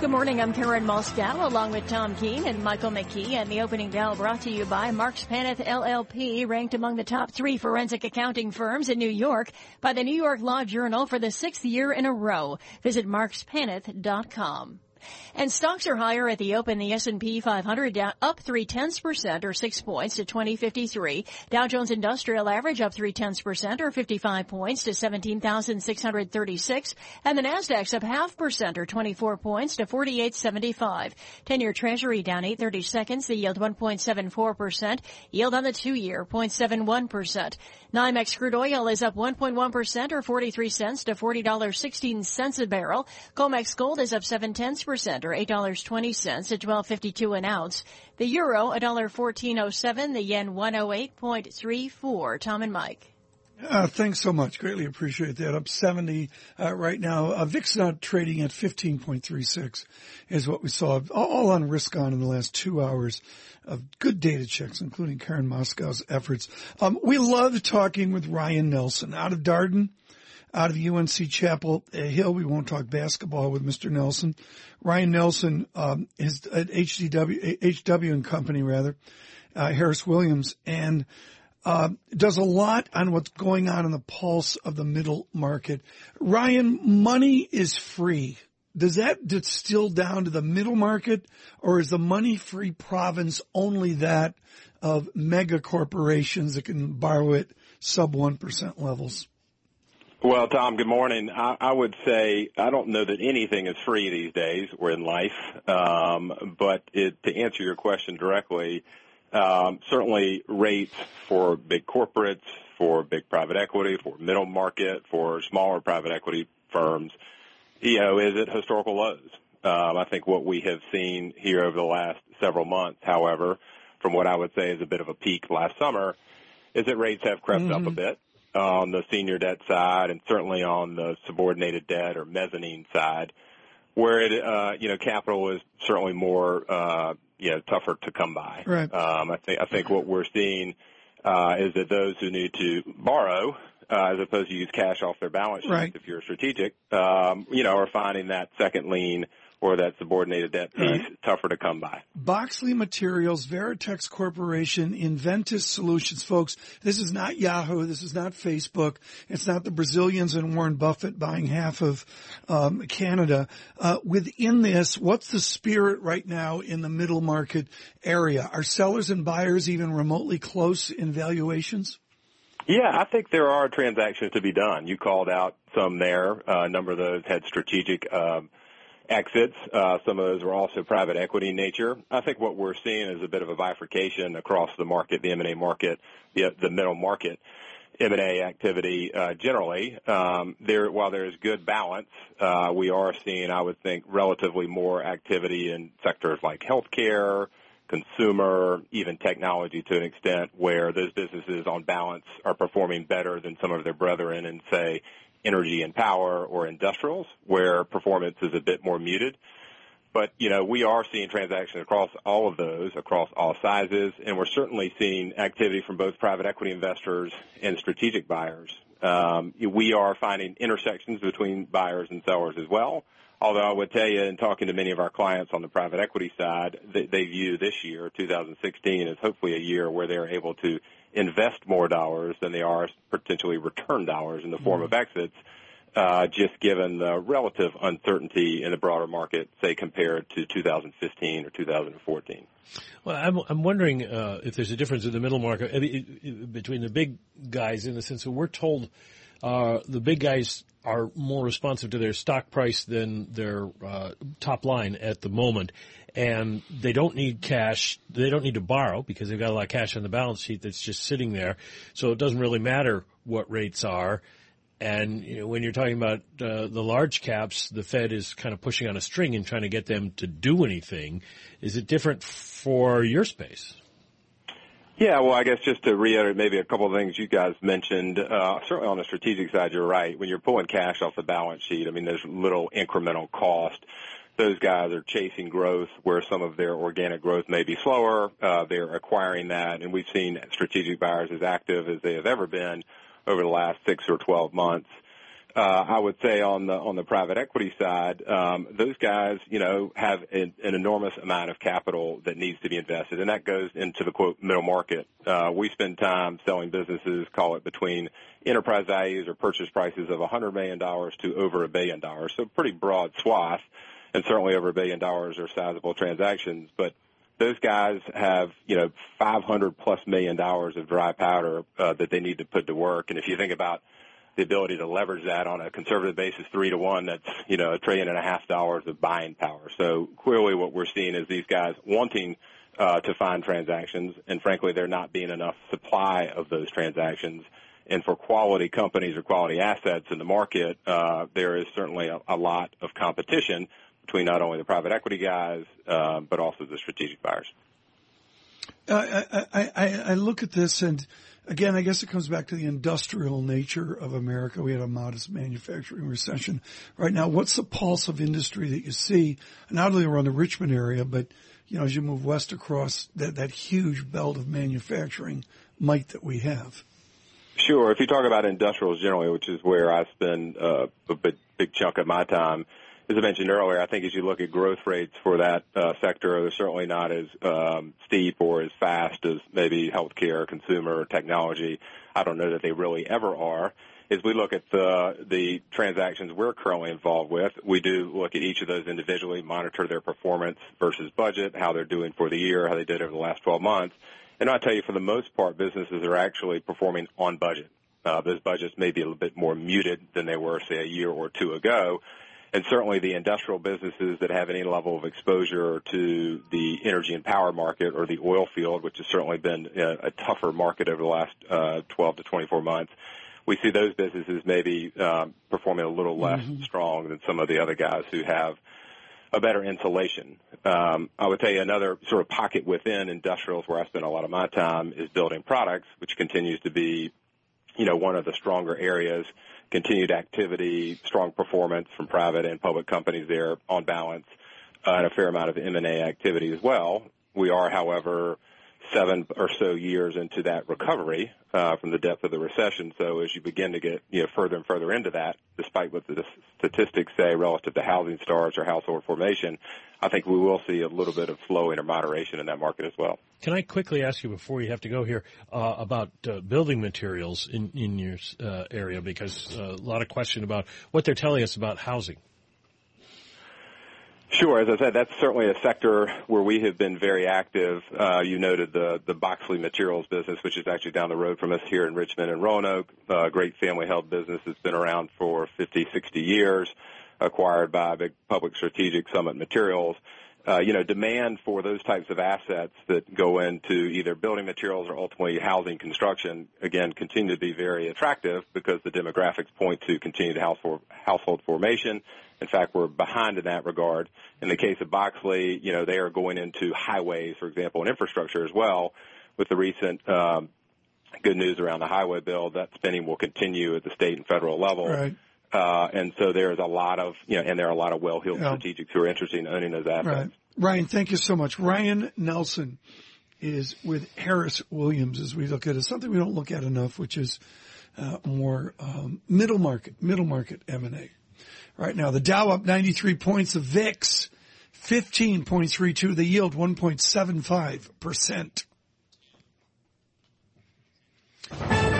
Good morning. I'm Karen Moskow along with Tom Keene and Michael McKee and the opening bell brought to you by Marks Paneth LLP ranked among the top three forensic accounting firms in New York by the New York Law Journal for the sixth year in a row. Visit markspaneth.com. And stocks are higher at the open. The S&P 500 down, up three tenths percent or six points to 2053. Dow Jones Industrial Average up three tenths percent or 55 points to 17,636. And the Nasdaq's up half percent or 24 points to 4875. 10-year Treasury down 830 seconds. The yield 1.74 percent. Yield on the two-year 0.71 percent. NYMEX crude oil is up 1.1 percent or 43 cents to $40.16 a barrel. COMEX gold is up seven tenths or $8.20 at 12.52 an ounce. The euro $1.1407, the yen 108.34. Tom and Mike. Uh, thanks so much. Greatly appreciate that. Up 70 uh, right now. Uh, VIX not trading at 15.36 is what we saw all on risk on in the last two hours of good data checks, including Karen Moskow's efforts. Um, we love talking with Ryan Nelson out of Darden, out of UNC Chapel Hill. We won't talk basketball with Mr. Nelson. Ryan Nelson um, is at HDW, HW and Company rather, uh, Harris Williams, and uh, does a lot on what's going on in the pulse of the middle market. Ryan, money is free. Does that distill down to the middle market, or is the money-free province only that of mega corporations that can borrow it sub one percent levels? Well, Tom, good morning. I, I would say I don't know that anything is free these days. We're in life, um, but it, to answer your question directly, um, certainly rates for big corporates, for big private equity, for middle market, for smaller private equity firms, you know, is at historical lows. Um, I think what we have seen here over the last several months, however, from what I would say is a bit of a peak last summer, is that rates have crept mm-hmm. up a mm-hmm. bit on the senior debt side and certainly on the subordinated debt or mezzanine side, where it, uh, you know, capital is certainly more, uh, you know, tougher to come by. Right. Um, I think I think what we're seeing uh, is that those who need to borrow, uh, as opposed to use cash off their balance sheet, right. if you're strategic, um, you know, are finding that second lien or that subordinated debt piece right. tougher to come by. Boxley Materials, Veritex Corporation, Inventus Solutions, folks. This is not Yahoo. This is not Facebook. It's not the Brazilians and Warren Buffett buying half of um, Canada. Uh, within this, what's the spirit right now in the middle market area? Are sellers and buyers even remotely close in valuations? Yeah, I think there are transactions to be done. You called out some there. Uh, a number of those had strategic um, exits. Uh, some of those were also private equity in nature. I think what we're seeing is a bit of a bifurcation across the market, the M&A market, the, the middle market. M&A activity uh, generally. Um, there, while there is good balance, uh, we are seeing, I would think, relatively more activity in sectors like healthcare, consumer, even technology to an extent, where those businesses on balance are performing better than some of their brethren in, say, energy and power or industrials where performance is a bit more muted. But, you know, we are seeing transactions across all of those, across all sizes, and we're certainly seeing activity from both private equity investors and strategic buyers. Um, we are finding intersections between buyers and sellers as well. Although I would tell you, in talking to many of our clients on the private equity side, they, they view this year, 2016, as hopefully a year where they're able to invest more dollars than they are potentially return dollars in the form of mm-hmm. exits, uh, just given the relative uncertainty in the broader market, say compared to 2015 or 2014. Well, I'm, I'm wondering uh, if there's a difference in the middle market between the big guys in the sense that we're told uh, the big guys are more responsive to their stock price than their uh, top line at the moment, and they don't need cash. They don't need to borrow because they've got a lot of cash on the balance sheet that's just sitting there. So it doesn't really matter what rates are. And you know, when you're talking about uh, the large caps, the Fed is kind of pushing on a string and trying to get them to do anything. Is it different for your space? Yeah, well, I guess just to reiterate maybe a couple of things you guys mentioned, uh, certainly on the strategic side, you're right. When you're pulling cash off the balance sheet, I mean, there's little incremental cost. Those guys are chasing growth where some of their organic growth may be slower. Uh, they're acquiring that, and we've seen strategic buyers as active as they have ever been over the last six or 12 months. Uh, I would say on the on the private equity side, um, those guys, you know, have an, an, enormous amount of capital that needs to be invested, and that goes into the quote middle market. Uh, we spend time selling businesses, call it between enterprise values or purchase prices of $100 million to over a billion dollars, so pretty broad swath, and certainly over a billion dollars are sizable transactions, but those guys have, you know, 500 plus million dollars of dry powder uh, that they need to put to work. And if you think about the ability to leverage that on a conservative basis, three to one, that's, you know, a trillion and a half dollars of buying power. So clearly what we're seeing is these guys wanting uh, to find transactions, and frankly, there not being enough supply of those transactions. And for quality companies or quality assets in the market, uh, there is certainly a, a lot of competition between not only the private equity guys, uh, but also the strategic buyers. Uh, I, I, I look at this and again, I guess it comes back to the industrial nature of America. We had a modest manufacturing recession. Right now, what's the pulse of industry that you see, not only around the Richmond area, but you know, as you move west across that, that huge belt of manufacturing might that we have? Sure. If you talk about industrials generally, which is where I spend uh, a big, big chunk of my time, as I mentioned earlier, I think as you look at growth rates for that uh, sector, they're certainly not as um, steep or as fast as maybe healthcare, consumer, technology. I don't know that they really ever are. As we look at the the transactions we're currently involved with, we do look at each of those individually, monitor their performance versus budget, how they're doing for the year, how they did over the last 12 months. And I'll tell you, for the most part, businesses are actually performing on budget. Uh, those budgets may be a little bit more muted than they were, say, a year or two ago and certainly the industrial businesses that have any level of exposure to the energy and power market or the oil field, which has certainly been a, tougher market over the last uh, 12 to 24 months. We see those businesses maybe um, performing a little less mm-hmm. strong than some of the other guys who have a better insulation. Um, I would tell you another sort of pocket within industrials where I spend a lot of my time is building products, which continues to be, you know, one of the stronger areas continued activity, strong performance from private and public companies there on balance, uh, and a fair amount of M&A activity as well. We are, however, seven or so years into that recovery uh, from the depth of the recession. So as you begin to get you know further and further into that, despite what the statistics say relative to housing starts or household formation, I think we will see a little bit of slowing or moderation in that market as well. Can I quickly ask you before you have to go here uh, about uh, building materials in in your uh, area because uh, a lot of question about what they're telling us about housing. Sure. As I said, that's certainly a sector where we have been very active. Uh, you noted the the Boxley Materials business, which is actually down the road from us here in Richmond and Roanoke. Uh, great family-held business. that's been around for 50, 60 years, acquired by a big public strategic Summit Materials. Uh, you know, demand for those types of assets that go into either building materials or ultimately housing construction, again, continue to be very attractive because the demographics point to continued household, household formation in fact, we're behind in that regard. In the case of Boxley, you know, they are going into highways, for example, and infrastructure as well. With the recent um, good news around the highway bill, that spending will continue at the state and federal level. Right. Uh, and so there's a lot of, you know, and there are a lot of well-heeled yeah. strategics who are interested in owning those assets. Right. Ryan, thank you so much. Ryan Nelson is with Harris Williams as we look at it. Something we don't look at enough, which is uh, more um, middle market, middle market M&A right now. The Dow up 93 points. The VIX 15.32. The yield 1.75%.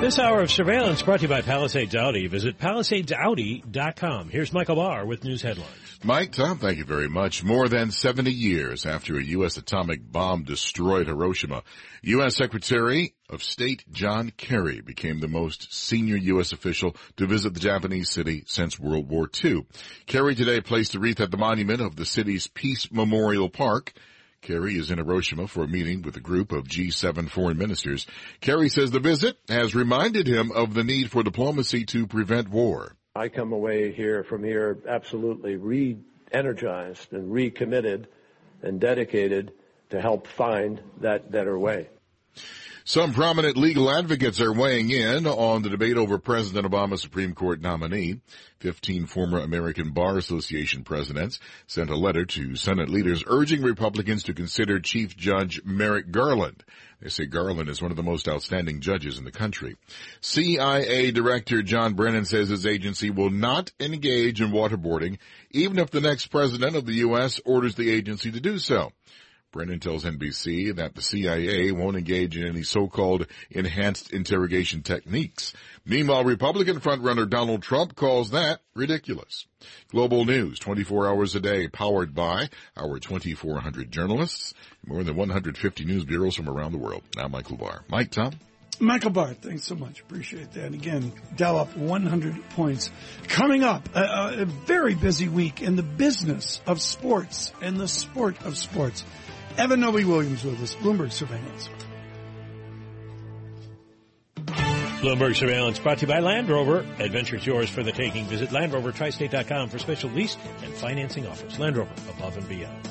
This hour of surveillance brought to you by Palisades Audi. Visit PalisadesAudi.com. Here's Michael Barr with news headlines. Mike, Tom, thank you very much. More than 70 years after a U.S. atomic bomb destroyed Hiroshima, U.S. Secretary of State John Kerry became the most senior U.S. official to visit the Japanese city since World War II. Kerry today placed a wreath at the monument of the city's Peace Memorial Park Kerry is in Hiroshima for a meeting with a group of G7 foreign ministers. Kerry says the visit has reminded him of the need for diplomacy to prevent war. I come away here from here absolutely re-energized and recommitted and dedicated to help find that better way. Some prominent legal advocates are weighing in on the debate over President Obama's Supreme Court nominee. Fifteen former American Bar Association presidents sent a letter to Senate leaders urging Republicans to consider Chief Judge Merrick Garland. They say Garland is one of the most outstanding judges in the country. CIA Director John Brennan says his agency will not engage in waterboarding, even if the next president of the U.S. orders the agency to do so. Brennan tells NBC that the CIA won't engage in any so-called enhanced interrogation techniques. Meanwhile, Republican frontrunner Donald Trump calls that ridiculous. Global news, 24 hours a day, powered by our 2,400 journalists, more than 150 news bureaus from around the world. Now, Michael Barr. Mike, Tom? Michael Barr, thanks so much. Appreciate that. And again, Dow up 100 points. Coming up, a, a very busy week in the business of sports and the sport of sports. Eben Novy-Williams with us, Bloomberg Surveillance. Bloomberg Surveillance brought to you by Land Rover. Adventure's yours for the taking. Visit LandRoverTristate.com for special lease and financing offers. Land Rover, above and beyond.